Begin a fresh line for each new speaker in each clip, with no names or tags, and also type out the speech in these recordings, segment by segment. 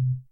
Mm-hmm.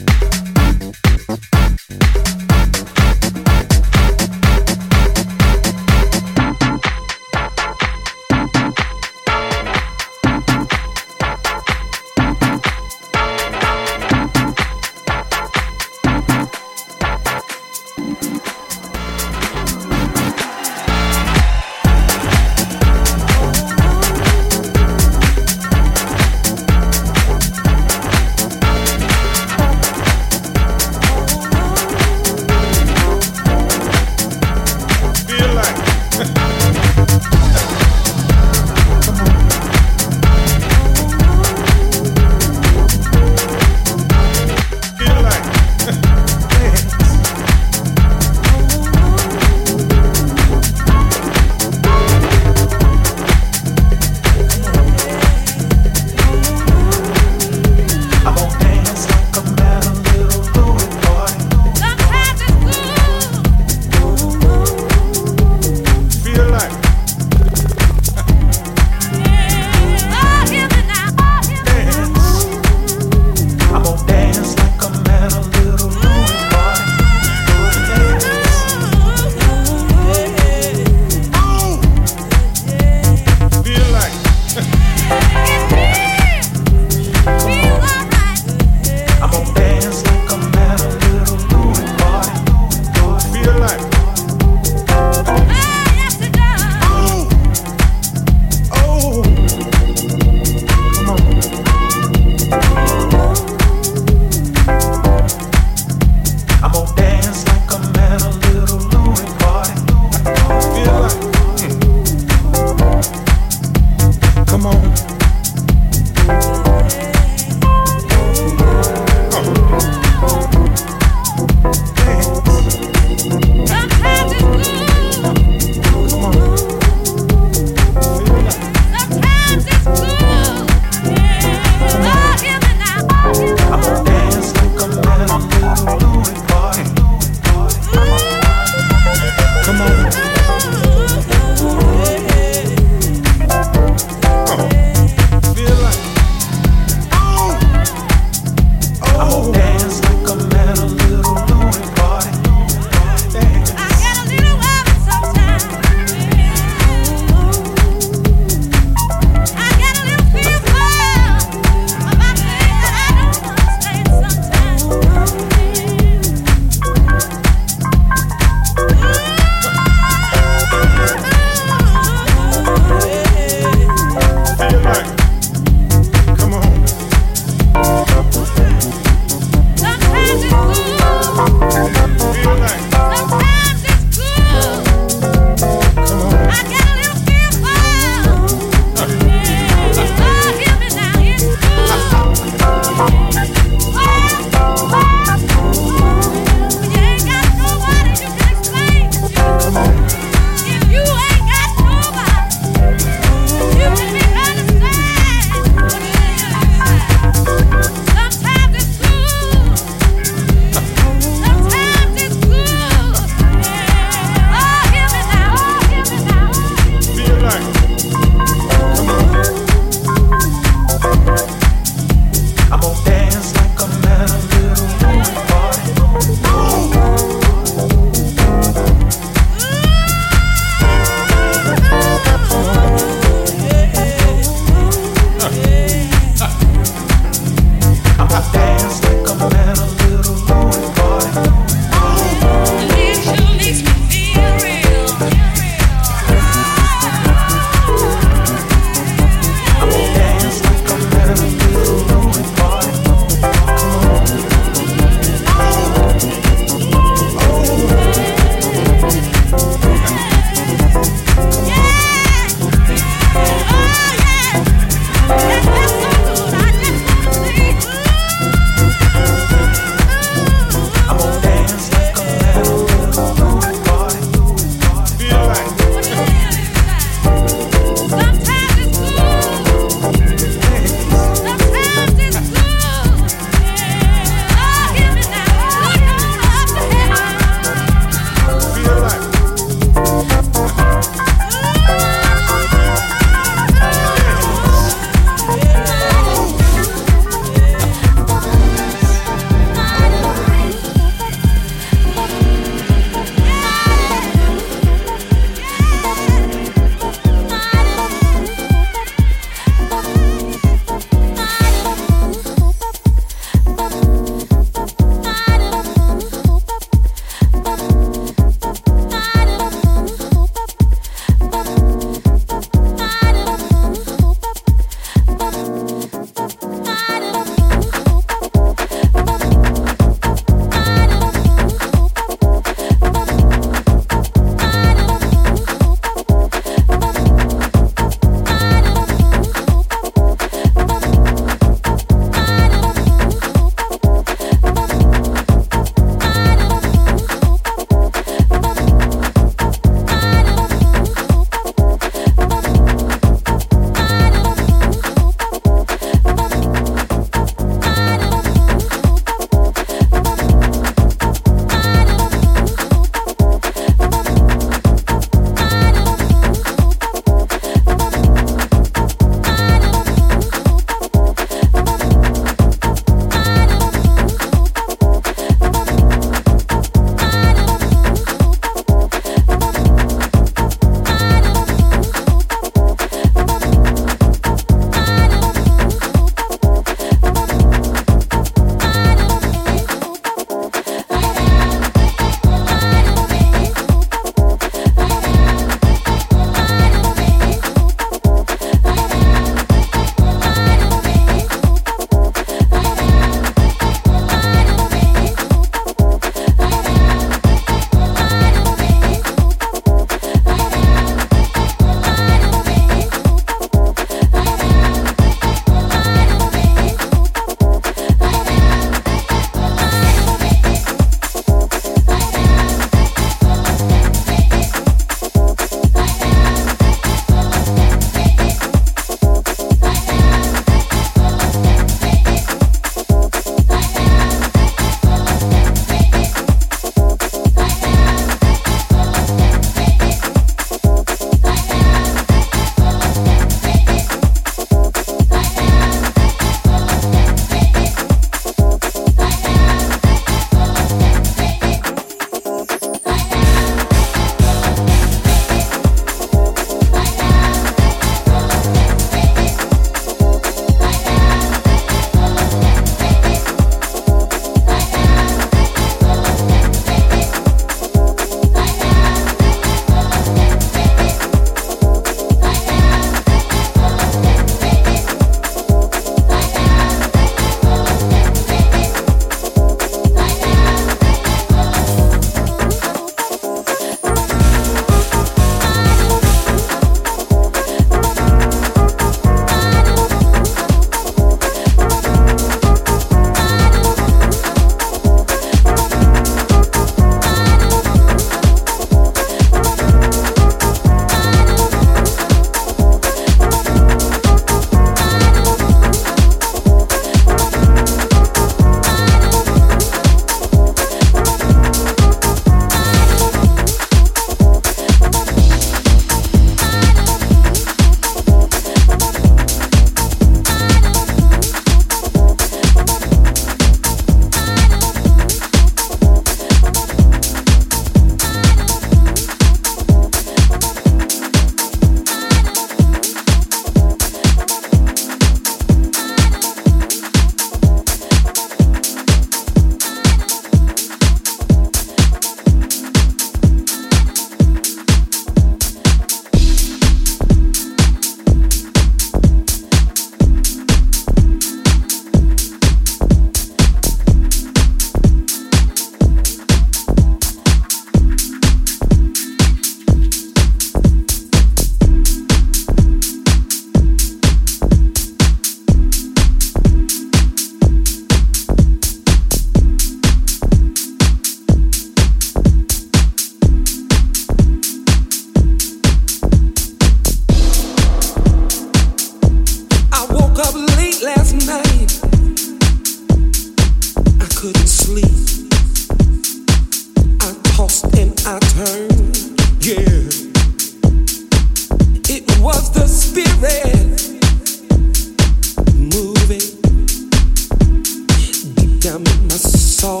down in my soul,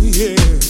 yeah.